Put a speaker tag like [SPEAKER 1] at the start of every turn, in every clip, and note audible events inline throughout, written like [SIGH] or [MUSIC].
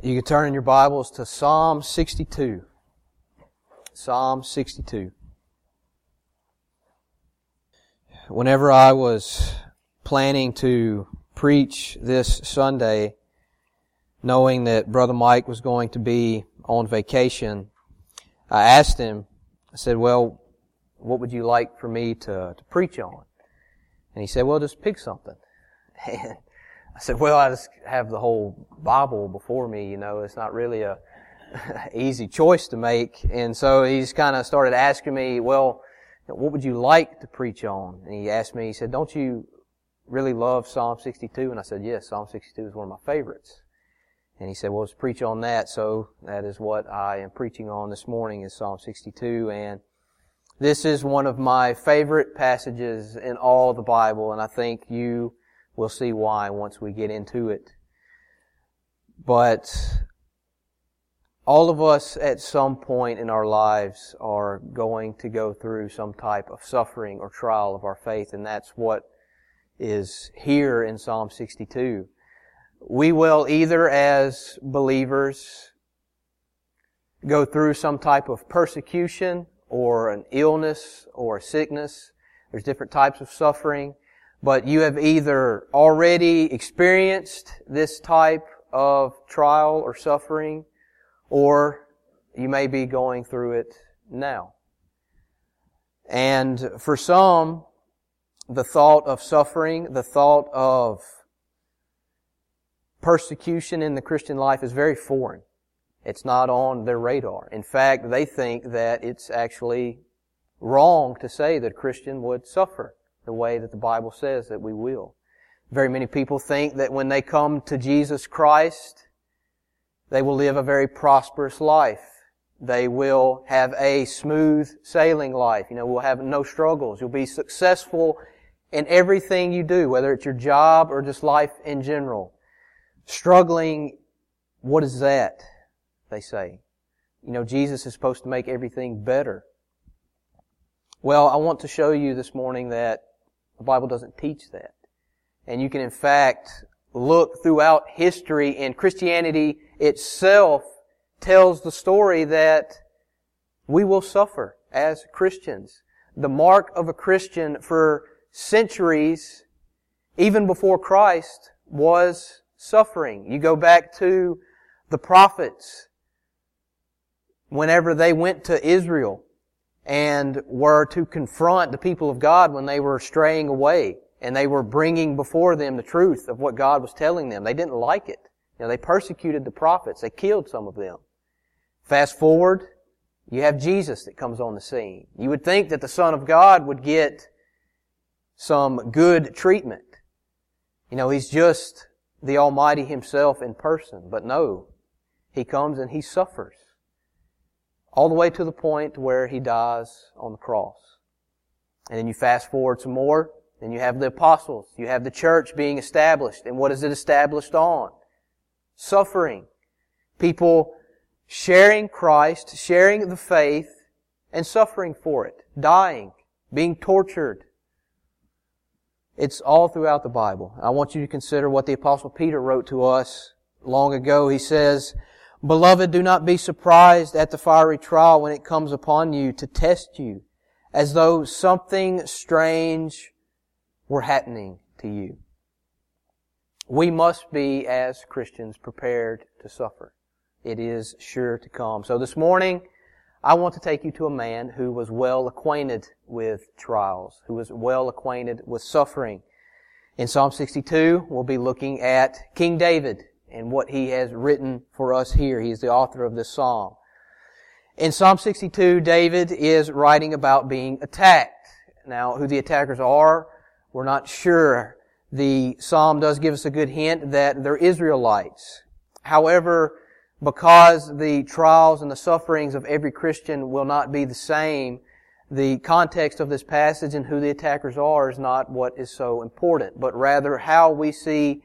[SPEAKER 1] You can turn in your Bibles to Psalm 62. Psalm 62. Whenever I was planning to preach this Sunday, knowing that Brother Mike was going to be on vacation, I asked him, I said, well, what would you like for me to, to preach on? And he said, well, just pick something. [LAUGHS] And I said, well, I just have the whole Bible before me, you know, it's not really a [LAUGHS] easy choice to make. And so he's kind of started asking me, well, what would you like to preach on? And he asked me, he said, don't you really love Psalm 62? And I said, yes, Psalm 62 is one of my favorites. And he said, well, let's preach on that. So that is what I am preaching on this morning is Psalm 62. And this is one of my favorite passages in all the Bible. And I think you We'll see why once we get into it. But all of us at some point in our lives are going to go through some type of suffering or trial of our faith, and that's what is here in Psalm 62. We will either as believers go through some type of persecution or an illness or a sickness. There's different types of suffering but you have either already experienced this type of trial or suffering, or you may be going through it now. And for some, the thought of suffering, the thought of persecution in the Christian life is very foreign. It's not on their radar. In fact, they think that it's actually wrong to say that a Christian would suffer the way that the Bible says that we will. Very many people think that when they come to Jesus Christ, they will live a very prosperous life. They will have a smooth sailing life. You know, we'll have no struggles. You'll be successful in everything you do, whether it's your job or just life in general. Struggling, what is that? They say. You know, Jesus is supposed to make everything better. Well, I want to show you this morning that the Bible doesn't teach that. And you can in fact look throughout history and Christianity itself tells the story that we will suffer as Christians. The mark of a Christian for centuries, even before Christ, was suffering. You go back to the prophets. Whenever they went to Israel, and were to confront the people of God when they were straying away and they were bringing before them the truth of what God was telling them. They didn't like it. You know, they persecuted the prophets. They killed some of them. Fast forward, you have Jesus that comes on the scene. You would think that the Son of God would get some good treatment. You know, He's just the Almighty Himself in person. But no, He comes and He suffers all the way to the point where he dies on the cross. And then you fast forward some more, then you have the apostles, you have the church being established. And what is it established on? Suffering. People sharing Christ, sharing the faith, and suffering for it. Dying. Being tortured. It's all throughout the Bible. I want you to consider what the apostle Peter wrote to us long ago. He says, Beloved, do not be surprised at the fiery trial when it comes upon you to test you, as though something strange were happening to you. We must be, as Christians, prepared to suffer. It is sure to come. So this morning, I want to take you to a man who was well acquainted with trials, who was well acquainted with suffering. In Psalm 62, we'll be looking at King David, and what he has written for us here. He is the author of this psalm. In Psalm 62, David is writing about being attacked. Now, who the attackers are, we're not sure. The psalm does give us a good hint that they're Israelites. However, because the trials and the sufferings of every Christian will not be the same, the context of this passage and who the attackers are is not what is so important, but rather how we see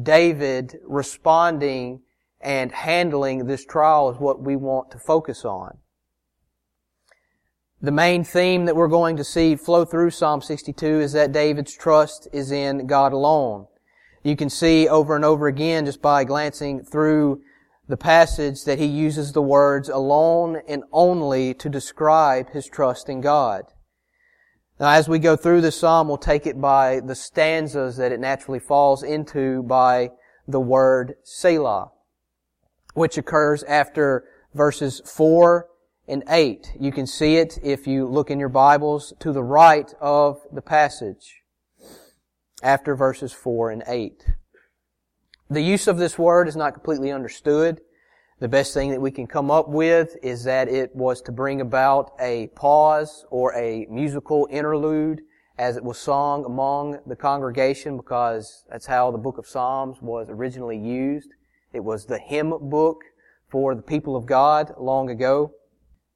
[SPEAKER 1] David responding and handling this trial is what we want to focus on. The main theme that we're going to see flow through Psalm 62 is that David's trust is in God alone. You can see over and over again just by glancing through the passage that he uses the words alone and only to describe his trust in God. Now, as we go through the psalm, we'll take it by the stanzas that it naturally falls into by the word Selah, which occurs after verses 4 and 8. You can see it if you look in your Bibles to the right of the passage after verses 4 and 8. The use of this word is not completely understood. The best thing that we can come up with is that it was to bring about a pause or a musical interlude as it was sung among the congregation because that's how the book of Psalms was originally used. It was the hymn book for the people of God long ago.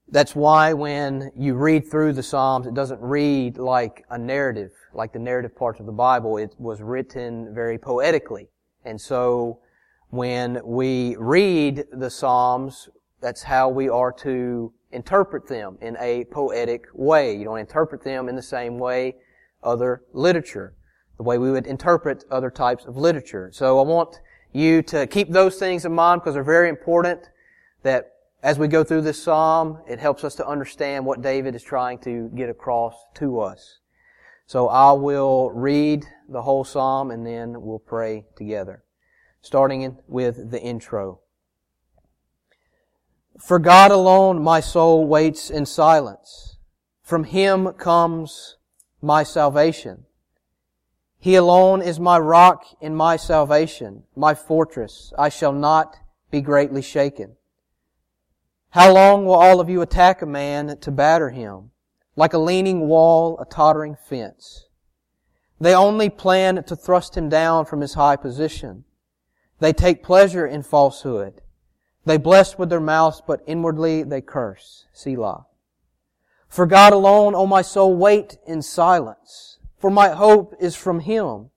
[SPEAKER 1] That's why when you read through the Psalms, it doesn't read like a narrative, like the narrative parts of the Bible. It was written very poetically. And so when we read the Psalms, that's how we are to interpret them in a poetic way. You don't interpret them in the same way other literature, the way we would interpret other types of literature. So I want you to keep those things in mind because they're very important that as we go through this psalm, it helps us to understand what David is trying to get across to us. So I will read the whole psalm and then we'll pray together. Starting with the intro. For God alone my soul waits in silence. From Him comes my salvation. He alone is my rock and my salvation, my fortress. I shall not be greatly shaken. How long will all of you attack a man to batter him? Like a leaning wall, a tottering fence. They only plan to thrust him down from his high position. They take pleasure in falsehood. They bless with their mouths, but inwardly they curse. Selah. For God alone, O my soul, wait in silence, for my hope is from Him.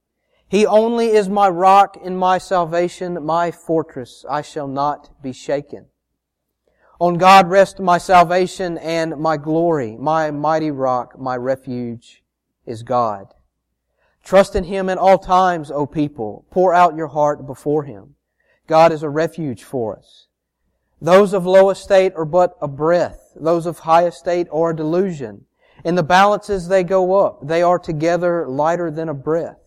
[SPEAKER 1] He only is my rock and my salvation, my fortress. I shall not be shaken. On God rest my salvation and my glory. My mighty rock, my refuge is God. Trust in Him at all times, O people. Pour out your heart before Him. God is a refuge for us. Those of low estate are but a breath. Those of high estate are a delusion. In the balances they go up. They are together lighter than a breath.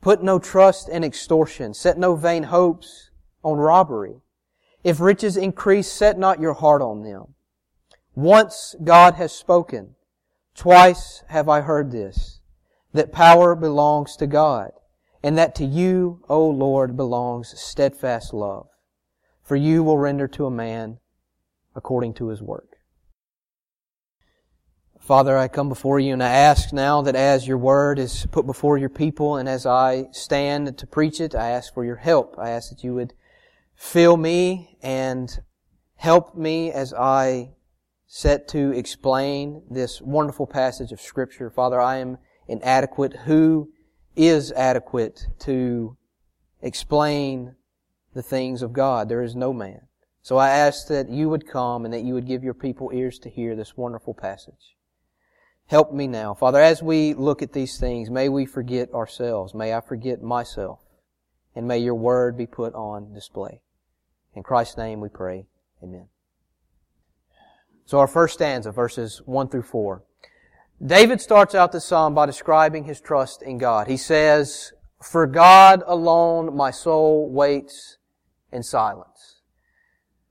[SPEAKER 1] Put no trust in extortion. Set no vain hopes on robbery. If riches increase, set not your heart on them. Once God has spoken, twice have I heard this, that power belongs to God, and that to you, O Lord, belongs steadfast love. For you will render to a man according to his work. Father, I come before you and I ask now that as your word is put before your people and as I stand to preach it, I ask for your help. I ask that you would Fill me and help me as I set to explain this wonderful passage of Scripture. Father, I am inadequate. Who is adequate to explain the things of God? There is no man. So I ask that you would come and that you would give your people ears to hear this wonderful passage. Help me now. Father, as we look at these things, may we forget ourselves. May I forget myself. And may your word be put on display. In Christ's name we pray. Amen. So our first stanza, verses 1 through 4. David starts out the psalm by describing his trust in God. He says, For God alone my soul waits in silence.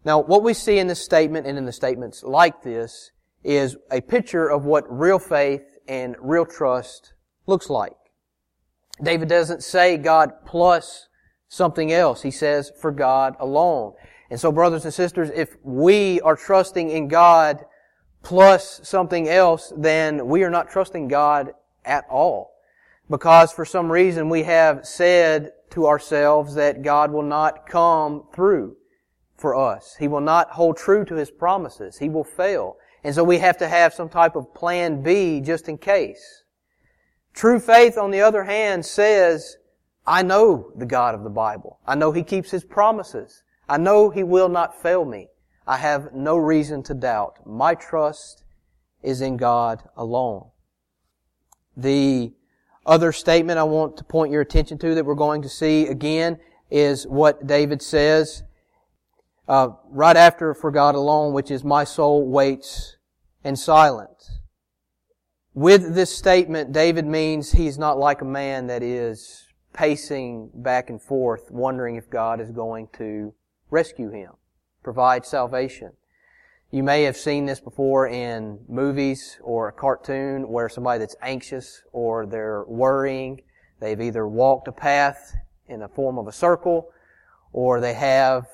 [SPEAKER 1] Now, what we see in this statement and in the statements like this is a picture of what real faith and real trust looks like. David doesn't say God plus something else. He says, for God alone. And so brothers and sisters, if we are trusting in God plus something else, then we are not trusting God at all. Because for some reason we have said to ourselves that God will not come through for us. He will not hold true to His promises. He will fail. And so we have to have some type of plan B just in case. True faith, on the other hand, says, I know the God of the Bible. I know He keeps His promises. I know He will not fail me. I have no reason to doubt. My trust is in God alone. The other statement I want to point your attention to that we're going to see again is what David says. Uh, right after for God alone, which is my soul waits in silence. With this statement, David means he's not like a man that is pacing back and forth, wondering if God is going to rescue him, provide salvation. You may have seen this before in movies or a cartoon where somebody that's anxious or they're worrying, they've either walked a path in the form of a circle or they have,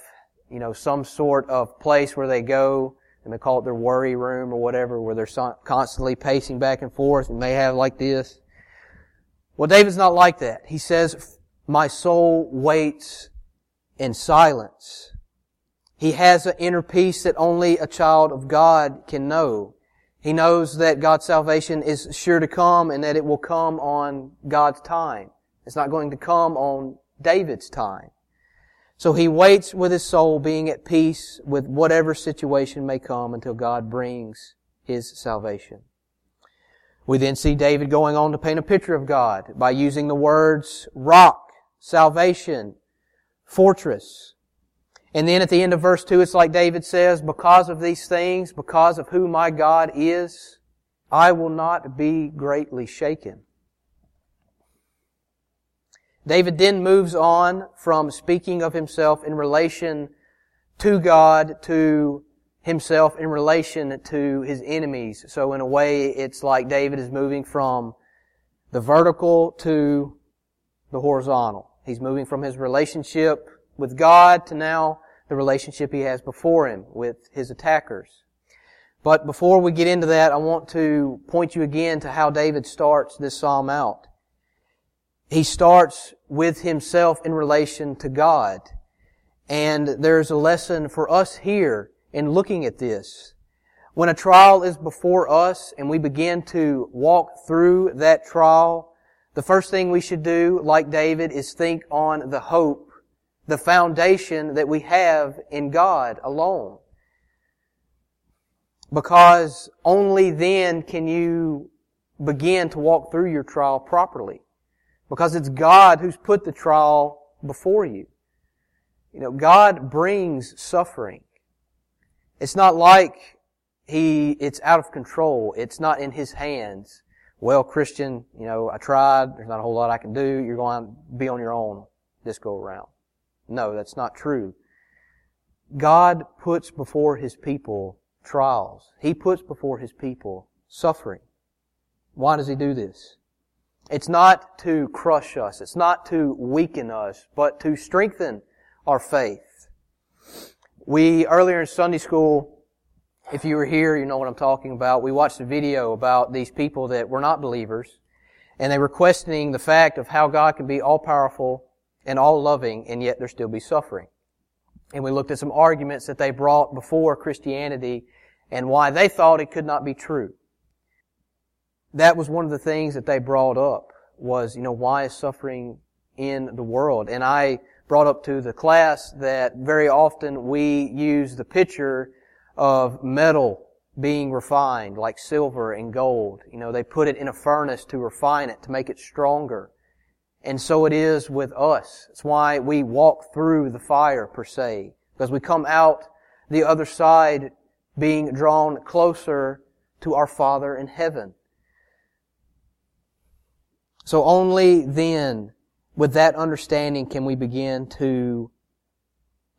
[SPEAKER 1] you know, some sort of place where they go and they call it their worry room or whatever where they're constantly pacing back and forth and they have like this. Well, David's not like that. He says, my soul waits in silence. He has an inner peace that only a child of God can know. He knows that God's salvation is sure to come and that it will come on God's time. It's not going to come on David's time. So he waits with his soul being at peace with whatever situation may come until God brings his salvation. We then see David going on to paint a picture of God by using the words rock, salvation, fortress, and then at the end of verse 2, it's like David says, because of these things, because of who my God is, I will not be greatly shaken. David then moves on from speaking of himself in relation to God to himself in relation to his enemies. So in a way, it's like David is moving from the vertical to the horizontal. He's moving from his relationship with God to now the relationship he has before him with his attackers. But before we get into that, I want to point you again to how David starts this psalm out. He starts with himself in relation to God. And there's a lesson for us here in looking at this. When a trial is before us and we begin to walk through that trial, the first thing we should do, like David, is think on the hope the foundation that we have in God alone. Because only then can you begin to walk through your trial properly. Because it's God who's put the trial before you. You know, God brings suffering. It's not like He, it's out of control. It's not in His hands. Well, Christian, you know, I tried. There's not a whole lot I can do. You're going to be on your own this go around. No, that's not true. God puts before His people trials. He puts before His people suffering. Why does He do this? It's not to crush us. It's not to weaken us, but to strengthen our faith. We, earlier in Sunday school, if you were here, you know what I'm talking about. We watched a video about these people that were not believers, and they were questioning the fact of how God can be all powerful and all loving, and yet there still be suffering. And we looked at some arguments that they brought before Christianity and why they thought it could not be true. That was one of the things that they brought up was, you know, why is suffering in the world? And I brought up to the class that very often we use the picture of metal being refined, like silver and gold. You know, they put it in a furnace to refine it, to make it stronger. And so it is with us. It's why we walk through the fire, per se. Because we come out the other side being drawn closer to our Father in heaven. So only then, with that understanding, can we begin to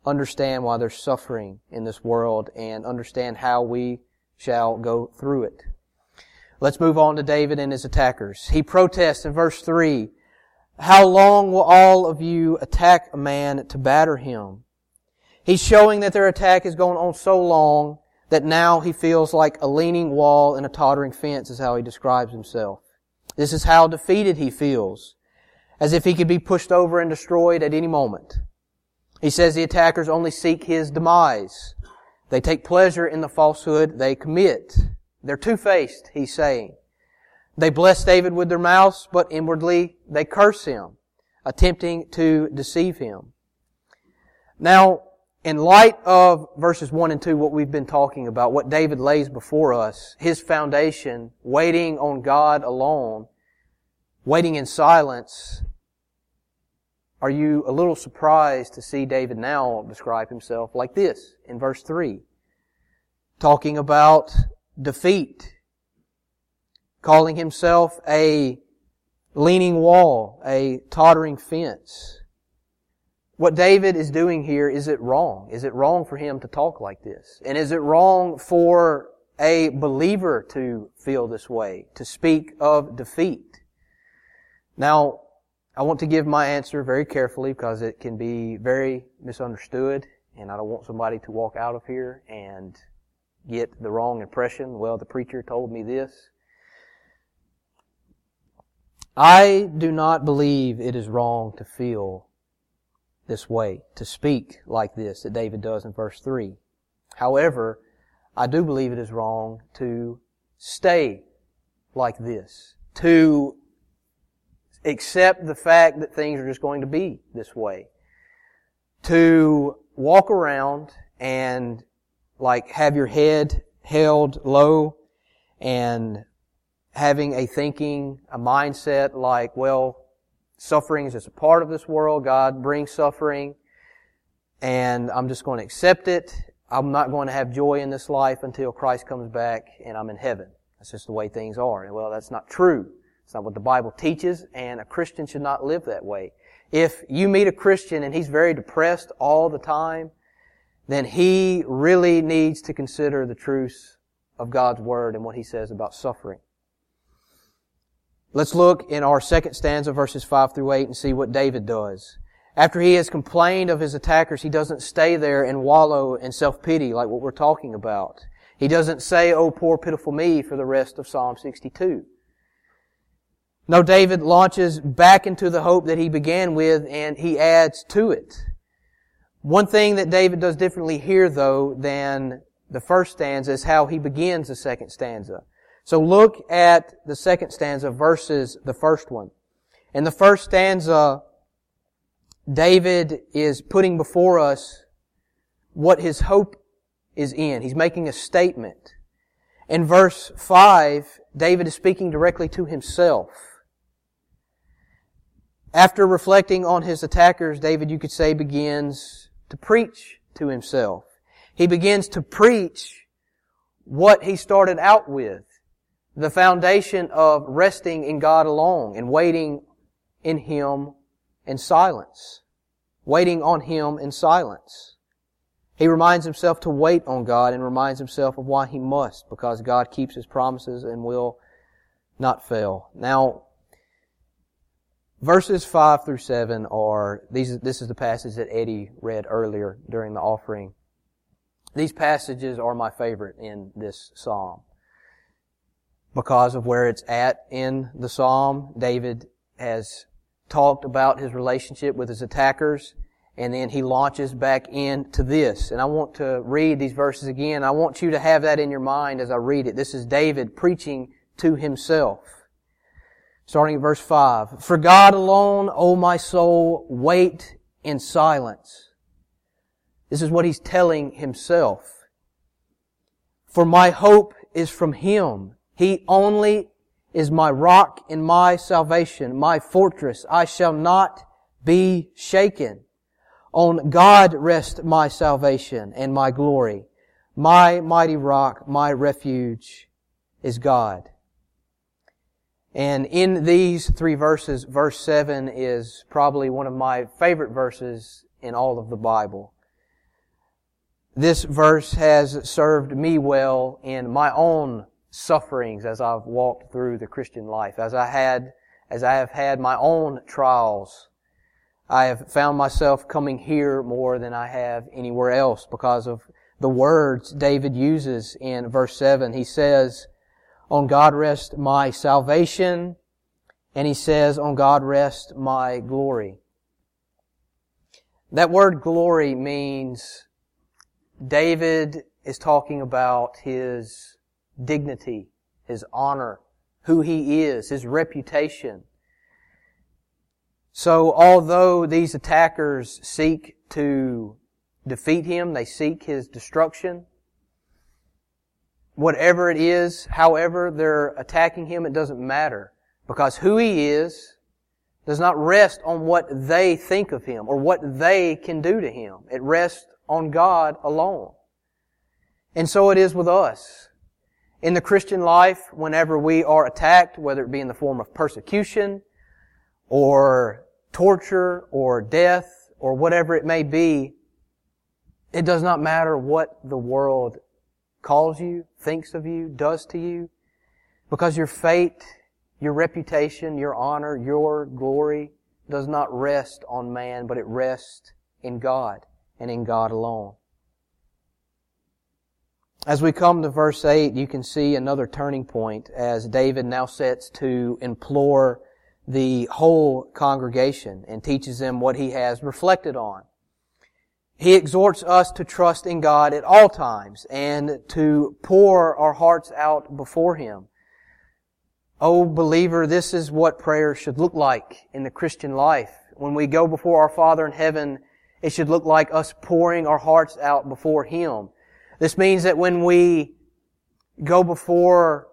[SPEAKER 1] understand why there's suffering in this world and understand how we shall go through it. Let's move on to David and his attackers. He protests in verse 3 how long will all of you attack a man to batter him? He's showing that their attack has gone on so long that now he feels like a leaning wall and a tottering fence is how he describes himself. This is how defeated he feels, as if he could be pushed over and destroyed at any moment. He says the attackers only seek his demise. They take pleasure in the falsehood they commit. They're two-faced, he's saying. They bless David with their mouths, but inwardly they curse him, attempting to deceive him. Now, in light of verses 1 and 2, what we've been talking about, what David lays before us, his foundation, waiting on God alone, waiting in silence, are you a little surprised to see David now describe himself like this in verse 3? Talking about defeat, calling himself a leaning wall, a tottering fence. What David is doing here, is it wrong? Is it wrong for him to talk like this? And is it wrong for a believer to feel this way, to speak of defeat? Now, I want to give my answer very carefully because it can be very misunderstood and I don't want somebody to walk out of here and get the wrong impression. Well, the preacher told me this. I do not believe it is wrong to feel this way, to speak like this that David does in verse 3. However, I do believe it is wrong to stay like this, to accept the fact that things are just going to be this way, to walk around and like have your head held low and having a thinking, a mindset like, well, Suffering is just a part of this world. God brings suffering. And I'm just going to accept it. I'm not going to have joy in this life until Christ comes back and I'm in heaven. That's just the way things are. And well, that's not true. It's not what the Bible teaches, and a Christian should not live that way. If you meet a Christian and he's very depressed all the time, then he really needs to consider the truths of God's Word and what he says about suffering. Let's look in our second stanza, verses 5 through 8, and see what David does. After he has complained of his attackers, he doesn't stay there and wallow in self-pity like what we're talking about. He doesn't say, oh, poor pitiful me for the rest of Psalm 62. No, David launches back into the hope that he began with and he adds to it. One thing that David does differently here though than the first stanza is how he begins the second stanza. So look at the second stanza versus the first one. In the first stanza, David is putting before us what his hope is in. He's making a statement. In verse 5, David is speaking directly to himself. After reflecting on his attackers, David, you could say, begins to preach to himself. He begins to preach what he started out with the foundation of resting in God alone and waiting in Him in silence. Waiting on Him in silence. He reminds himself to wait on God and reminds himself of why he must, because God keeps His promises and will not fail. Now, verses 5 through 7 are, these, this is the passage that Eddie read earlier during the offering. These passages are my favorite in this psalm because of where it's at in the psalm. David has talked about his relationship with his attackers, and then he launches back into this. And I want to read these verses again. I want you to have that in your mind as I read it. This is David preaching to himself. Starting at verse 5. For God alone, O my soul, wait in silence. This is what he's telling himself. For my hope is from Him. He only is my rock and my salvation, my fortress. I shall not be shaken. On God rest my salvation and my glory. My mighty rock, my refuge is God. And in these three verses, verse 7 is probably one of my favorite verses in all of the Bible. This verse has served me well in my own sufferings as I've walked through the Christian life, as I had, as I have had my own trials. I have found myself coming here more than I have anywhere else because of the words David uses in verse 7. He says, On God rest my salvation, and he says, On God rest my glory. That word glory means David is talking about his dignity, his honor, who he is, his reputation. So although these attackers seek to defeat him, they seek his destruction, whatever it is, however they're attacking him, it doesn't matter. Because who he is, does not rest on what they think of Him or what they can do to Him. It rests on God alone. And so it is with us. In the Christian life, whenever we are attacked, whether it be in the form of persecution, or torture, or death, or whatever it may be, it does not matter what the world calls you, thinks of you, does to you, because your fate, your reputation, your honor, your glory does not rest on man, but it rests in God and in God alone. As we come to verse 8, you can see another turning point as David now sets to implore the whole congregation and teaches them what he has reflected on. He exhorts us to trust in God at all times and to pour our hearts out before Him. Oh, believer, this is what prayer should look like in the Christian life. When we go before our Father in heaven, it should look like us pouring our hearts out before Him. This means that when we go before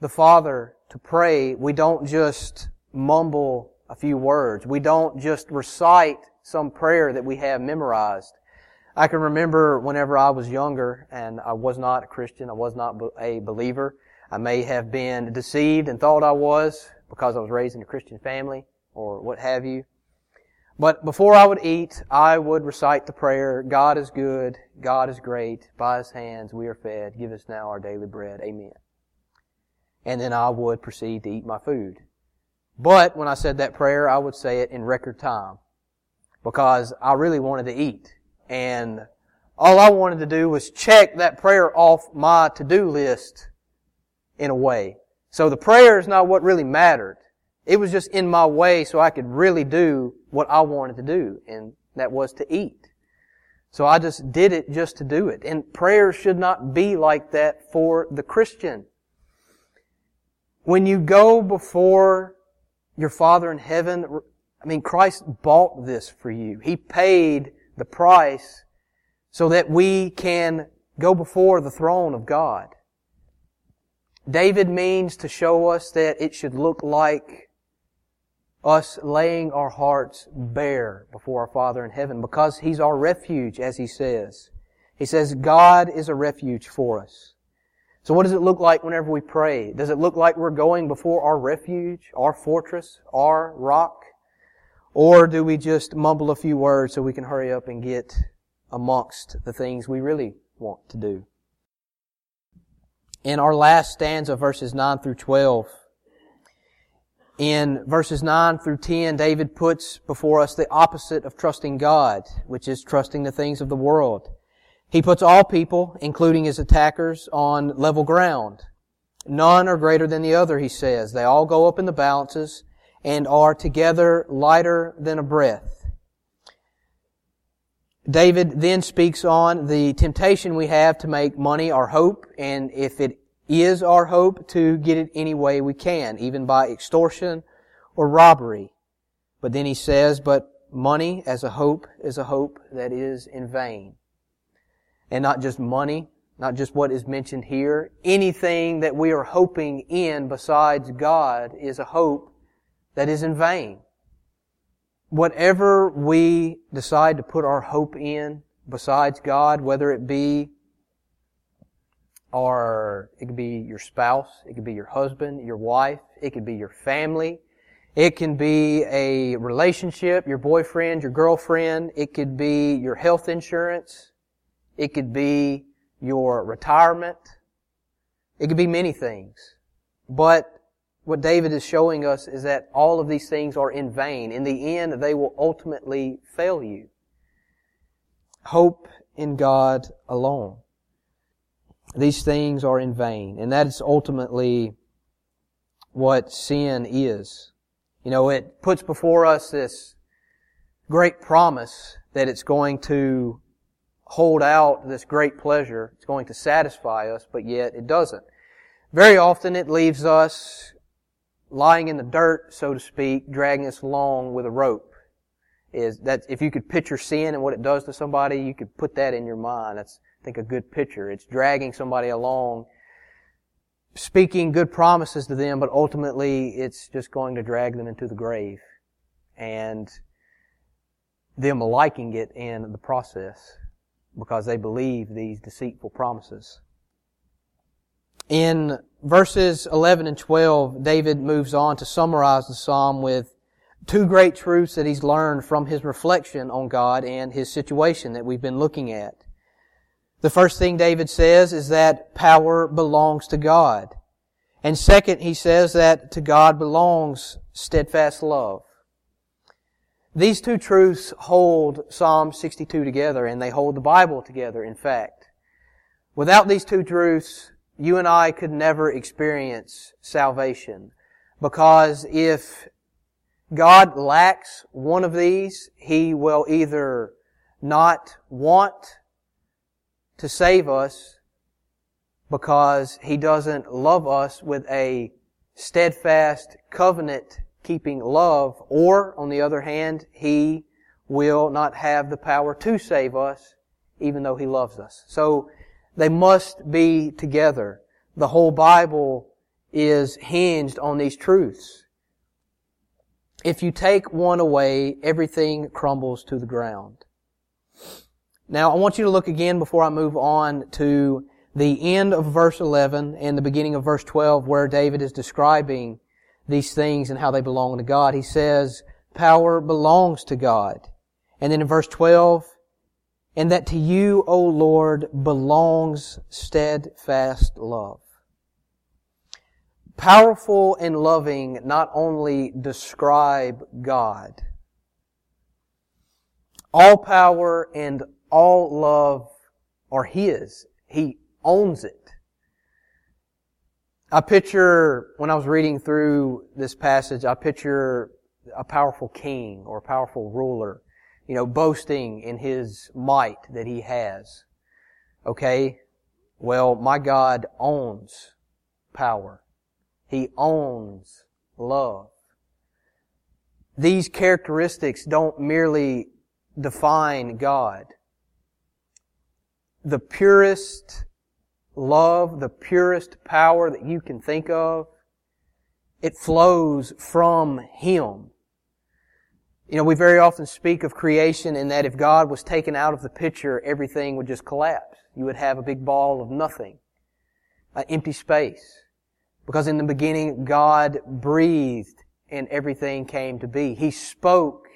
[SPEAKER 1] the Father to pray, we don't just mumble a few words. We don't just recite some prayer that we have memorized. I can remember whenever I was younger and I was not a Christian, I was not a believer. I may have been deceived and thought I was because I was raised in a Christian family or what have you. But before I would eat, I would recite the prayer, God is good, God is great, by His hands we are fed, give us now our daily bread, amen. And then I would proceed to eat my food. But when I said that prayer, I would say it in record time because I really wanted to eat. And all I wanted to do was check that prayer off my to-do list in a way. So the prayer is not what really mattered. It was just in my way so I could really do what I wanted to do, and that was to eat. So I just did it just to do it. And prayer should not be like that for the Christian. When you go before your Father in heaven, I mean, Christ bought this for you. He paid the price so that we can go before the throne of God. David means to show us that it should look like us laying our hearts bare before our Father in heaven because He's our refuge, as He says. He says, God is a refuge for us. So what does it look like whenever we pray? Does it look like we're going before our refuge, our fortress, our rock? Or do we just mumble a few words so we can hurry up and get amongst the things we really want to do? In our last stanza, verses 9 through 12, in verses 9 through 10, David puts before us the opposite of trusting God, which is trusting the things of the world. He puts all people, including his attackers, on level ground. None are greater than the other, he says. They all go up in the balances and are together lighter than a breath. David then speaks on the temptation we have to make money our hope, and if it is our hope, to get it any way we can, even by extortion or robbery. But then he says, but money as a hope is a hope that is in vain. And not just money, not just what is mentioned here. Anything that we are hoping in besides God is a hope that is in vain. Whatever we decide to put our hope in besides God, whether it be our, it could be your spouse, it could be your husband, your wife, it could be your family, it can be a relationship, your boyfriend, your girlfriend, it could be your health insurance, it could be your retirement, it could be many things. But what David is showing us is that all of these things are in vain. In the end, they will ultimately fail you. Hope in God alone. These things are in vain. And that is ultimately what sin is. You know, it puts before us this great promise that it's going to hold out this great pleasure. It's going to satisfy us, but yet it doesn't. Very often it leaves us lying in the dirt, so to speak, dragging us along with a rope. Is that if you could picture sin and what it does to somebody, you could put that in your mind. That's, Think, a good picture. It's dragging somebody along speaking good promises to them, but ultimately it's just going to drag them into the grave and them liking it in the process because they believe these deceitful promises. In verses 11 and 12, David moves on to summarize the psalm with two great truths that he's learned from his reflection on God and his situation that we've been looking at. The first thing David says is that power belongs to God. And second, he says that to God belongs steadfast love. These two truths hold Psalm 62 together and they hold the Bible together, in fact. Without these two truths, you and I could never experience salvation. Because if God lacks one of these, He will either not want to save us because He doesn't love us with a steadfast covenant keeping love, or on the other hand, He will not have the power to save us even though He loves us. So they must be together. The whole Bible is hinged on these truths. If you take one away, everything crumbles to the ground. Now, I want you to look again before I move on to the end of verse 11 and the beginning of verse 12 where David is describing these things and how they belong to God. He says, power belongs to God. And then in verse 12, and that to you, O Lord, belongs steadfast love powerful and loving not only describe God, all power and all love are His. He owns it. I picture, when I was reading through this passage, I picture a powerful king or a powerful ruler, you know, boasting in his might that he has. Okay? Well, my God owns power. He owns love. These characteristics don't merely define God. The purest love, the purest power that you can think of, it flows from Him. You know, we very often speak of creation in that if God was taken out of the picture, everything would just collapse. You would have a big ball of nothing, an empty space. Because in the beginning, God breathed and everything came to be. He spoke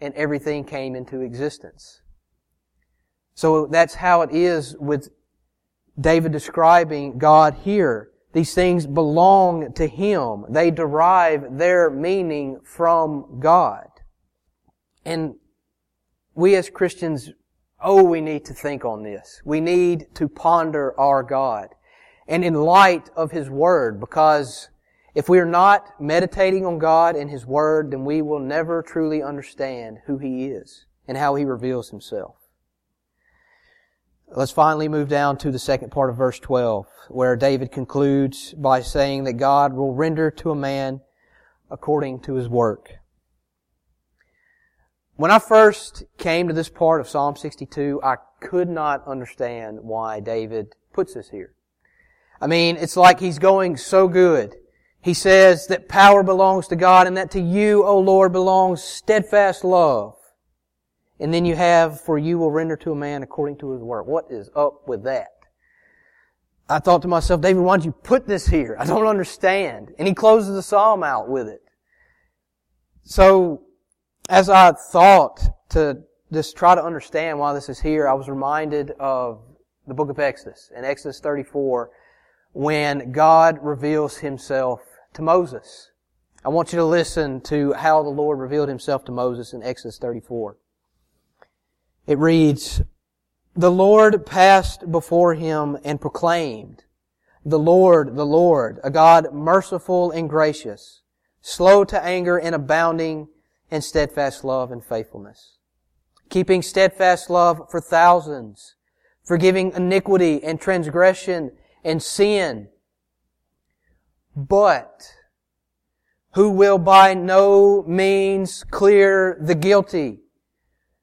[SPEAKER 1] and everything came into existence. So that's how it is with David describing God here. These things belong to Him. They derive their meaning from God. And we as Christians, oh, we need to think on this. We need to ponder our God and in light of His Word because if we are not meditating on God and His Word, then we will never truly understand who He is and how He reveals Himself. Let's finally move down to the second part of verse 12, where David concludes by saying that God will render to a man according to his work. When I first came to this part of Psalm 62, I could not understand why David puts this here. I mean, it's like he's going so good. He says that power belongs to God and that to you, O Lord, belongs steadfast love. And then you have, for you will render to a man according to his work. What is up with that? I thought to myself, David, why don't you put this here? I don't understand. And he closes the psalm out with it. So, as I thought to just try to understand why this is here, I was reminded of the book of Exodus. In Exodus 34, when God reveals himself to Moses. I want you to listen to how the Lord revealed himself to Moses in Exodus 34. It reads, The Lord passed before him and proclaimed, The Lord, the Lord, a God merciful and gracious, slow to anger and abounding in steadfast love and faithfulness, keeping steadfast love for thousands, forgiving iniquity and transgression and sin, but who will by no means clear the guilty,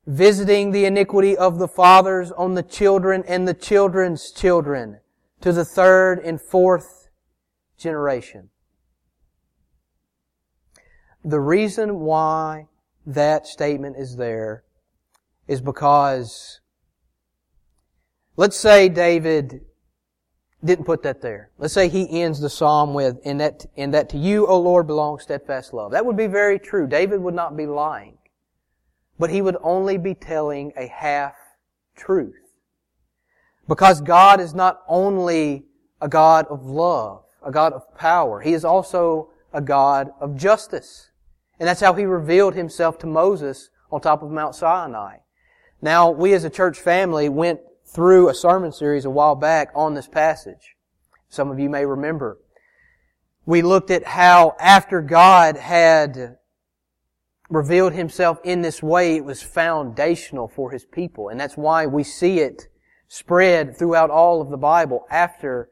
[SPEAKER 1] visiting the iniquity of the fathers on the children and the children's children to the third and fourth generation. The reason why that statement is there is because, let's say David didn't put that there. Let's say he ends the psalm with, in that, in that to you, O Lord, belongs steadfast love. That would be very true. David would not be lying. But he would only be telling a half truth. Because God is not only a God of love, a God of power, He is also a God of justice. And that's how He revealed Himself to Moses on top of Mount Sinai. Now, we as a church family went through a sermon series a while back on this passage. Some of you may remember. We looked at how after God had revealed himself in this way, it was foundational for his people. And that's why we see it spread throughout all of the Bible after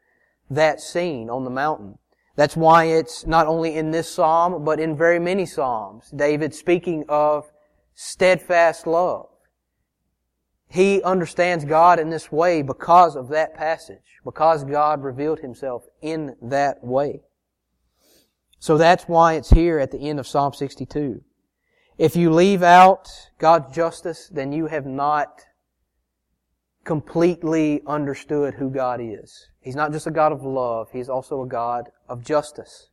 [SPEAKER 1] that scene on the mountain. That's why it's not only in this psalm, but in very many psalms. David speaking of steadfast love. He understands God in this way because of that passage, because God revealed himself in that way. So that's why it's here at the end of Psalm 62. If you leave out God's justice, then you have not completely understood who God is. He's not just a God of love, He's also a God of justice.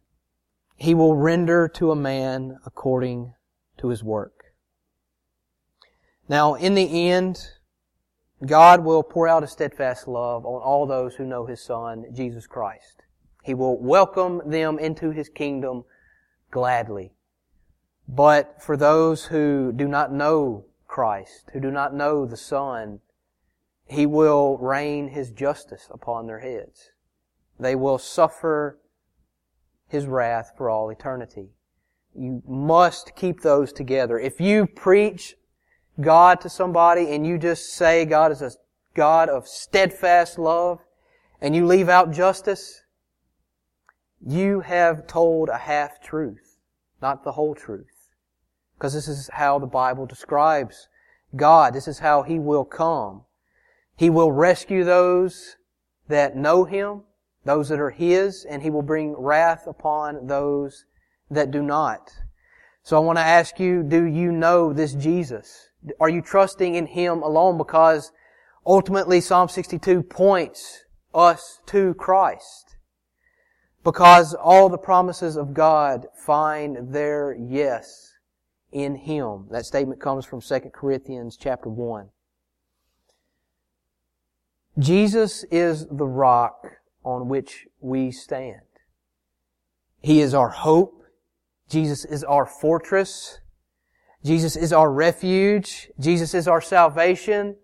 [SPEAKER 1] He will render to a man according to his work. Now, in the end, God will pour out a steadfast love on all those who know His Son, Jesus Christ. He will welcome them into His kingdom gladly. But for those who do not know Christ, who do not know the Son, He will rain His justice upon their heads. They will suffer His wrath for all eternity. You must keep those together. If you preach God to somebody and you just say God is a God of steadfast love and you leave out justice, you have told a half truth, not the whole truth. Because this is how the Bible describes God. This is how He will come. He will rescue those that know Him, those that are His, and He will bring wrath upon those that do not. So I want to ask you, do you know this Jesus? Are you trusting in Him alone? Because ultimately Psalm 62 points us to Christ. Because all the promises of God find their yes in Him. That statement comes from 2 Corinthians chapter 1. Jesus is the rock on which we stand. He is our hope. Jesus is our fortress. Jesus is our refuge. Jesus is our salvation.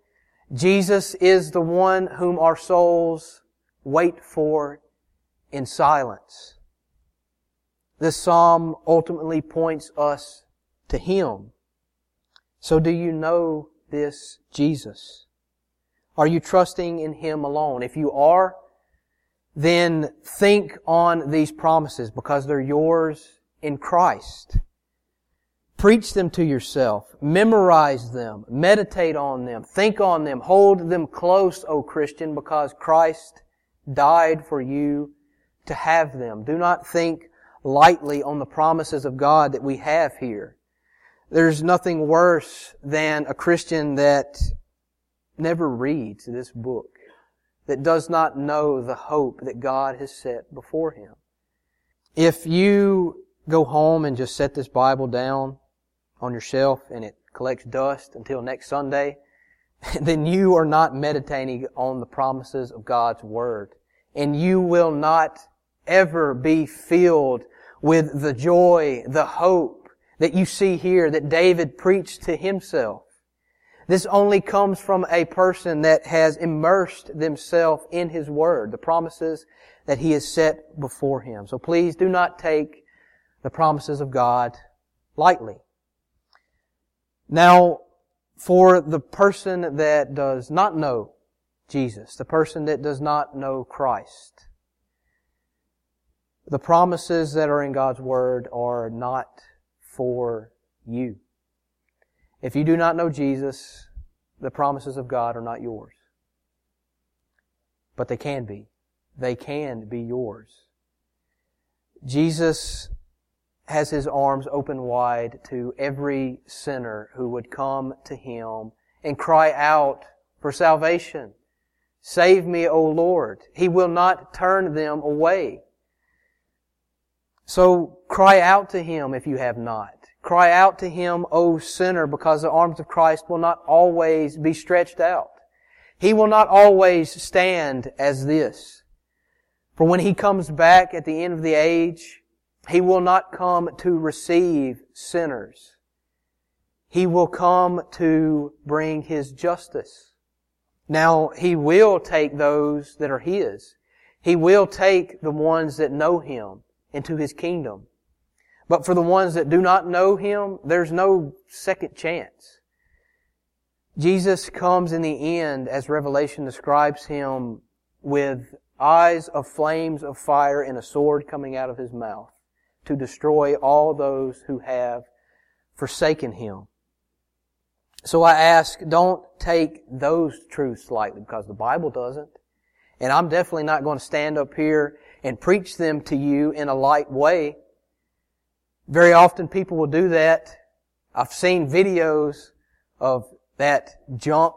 [SPEAKER 1] Jesus is the one whom our souls wait for in silence. This psalm ultimately points us to Him. So do you know this Jesus? Are you trusting in Him alone? If you are, then think on these promises because they're yours in Christ. Preach them to yourself. Memorize them. Meditate on them. Think on them. Hold them close, O Christian, because Christ died for you to have them. Do not think lightly on the promises of God that we have here. There's nothing worse than a Christian that never reads this book, that does not know the hope that God has set before him. If you go home and just set this Bible down on your shelf and it collects dust until next Sunday, [LAUGHS] then you are not meditating on the promises of God's Word. And you will not ever be filled with the joy, the hope that you see here that David preached to himself. This only comes from a person that has immersed themselves in His Word, the promises that He has set before him. So please do not take the promises of God lightly. Now, for the person that does not know Jesus, the person that does not know Christ, the promises that are in God's Word are not for you. If you do not know Jesus, the promises of God are not yours. But they can be. They can be yours. Jesus has his arms open wide to every sinner who would come to him and cry out for salvation. Save me, O Lord. He will not turn them away. So cry out to him if you have not. Cry out to him, O sinner, because the arms of Christ will not always be stretched out. He will not always stand as this. For when he comes back at the end of the age, he will not come to receive sinners. He will come to bring His justice. Now, He will take those that are His. He will take the ones that know Him into His kingdom. But for the ones that do not know Him, there's no second chance. Jesus comes in the end, as Revelation describes Him, with eyes of flames of fire and a sword coming out of His mouth to destroy all those who have forsaken Him. So I ask, don't take those truths lightly because the Bible doesn't. And I'm definitely not going to stand up here and preach them to you in a light way. Very often people will do that. I've seen videos of that junk.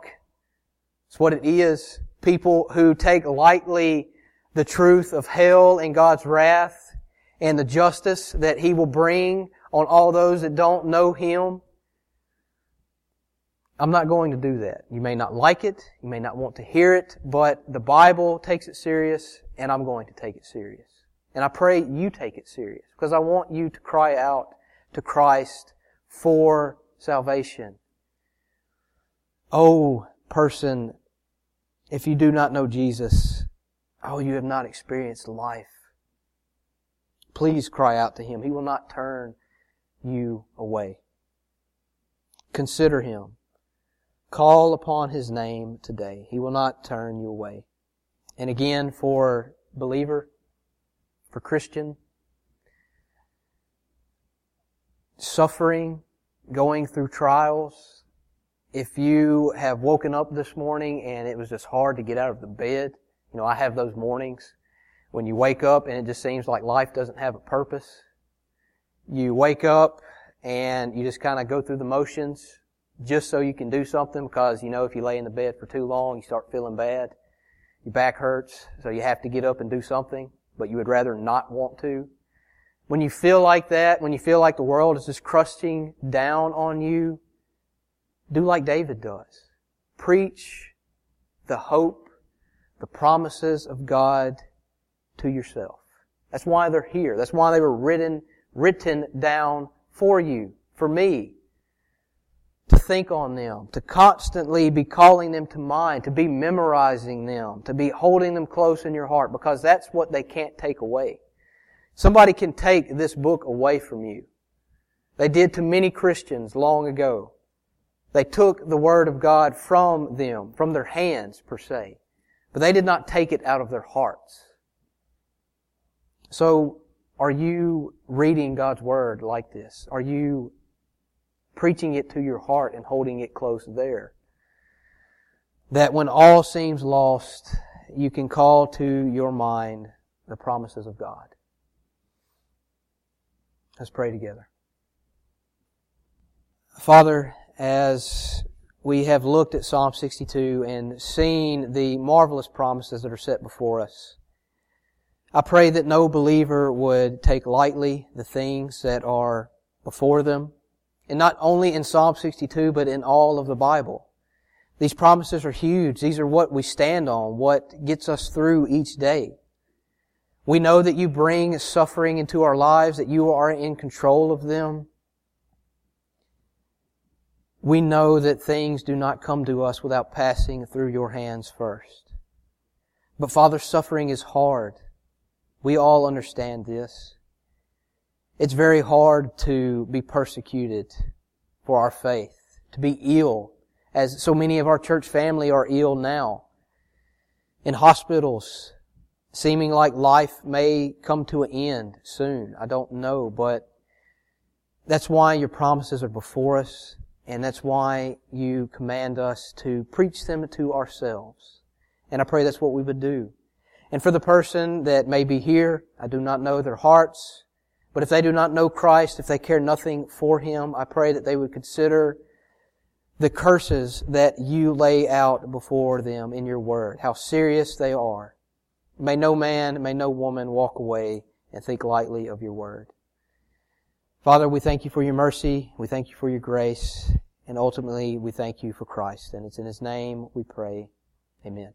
[SPEAKER 1] It's what it is. People who take lightly the truth of hell and God's wrath and the justice that He will bring on all those that don't know Him. I'm not going to do that. You may not like it, you may not want to hear it, but the Bible takes it serious, and I'm going to take it serious. And I pray you take it serious, because I want you to cry out to Christ for salvation. Oh, person, if you do not know Jesus, oh, you have not experienced life. Please cry out to Him. He will not turn you away. Consider Him. Call upon His name today. He will not turn you away. And again, for believer, for Christian, suffering, going through trials, if you have woken up this morning and it was just hard to get out of the bed, you know, I have those mornings when you wake up and it just seems like life doesn't have a purpose. You wake up and you just kind of go through the motions just so you can do something because you know if you lay in the bed for too long, you start feeling bad. Your back hurts, so you have to get up and do something, but you would rather not want to. When you feel like that, when you feel like the world is just crushing down on you, do like David does. Preach the hope, the promises of God to yourself. That's why they're here. That's why they were written, written down for you, for me. Think on them, to constantly be calling them to mind, to be memorizing them, to be holding them close in your heart, because that's what they can't take away. Somebody can take this book away from you. They did to many Christians long ago. They took the Word of God from them, from their hands per se. But they did not take it out of their hearts. So, are you reading God's Word like this? Are you preaching it to your heart and holding it close there? That when all seems lost, you can call to your mind the promises of God. Let's pray together. Father, as we have looked at Psalm 62 and seen the marvelous promises that are set before us, I pray that no believer would take lightly the things that are before them. And not only in Psalm 62, but in all of the Bible. These promises are huge. These are what we stand on, what gets us through each day. We know that you bring suffering into our lives, that you are in control of them. We know that things do not come to us without passing through your hands first. But Father, suffering is hard. We all understand this. It's very hard to be persecuted for our faith, to be ill, as so many of our church family are ill now. In hospitals, seeming like life may come to an end soon. I don't know, but that's why your promises are before us, and that's why you command us to preach them to ourselves. And I pray that's what we would do. And for the person that may be here, I do not know their hearts, but if they do not know Christ, if they care nothing for Him, I pray that they would consider the curses that you lay out before them in your word, how serious they are. May no man, may no woman walk away and think lightly of your word. Father, we thank you for your mercy. We thank you for your grace. And ultimately, we thank you for Christ. And it's in his name we pray. Amen.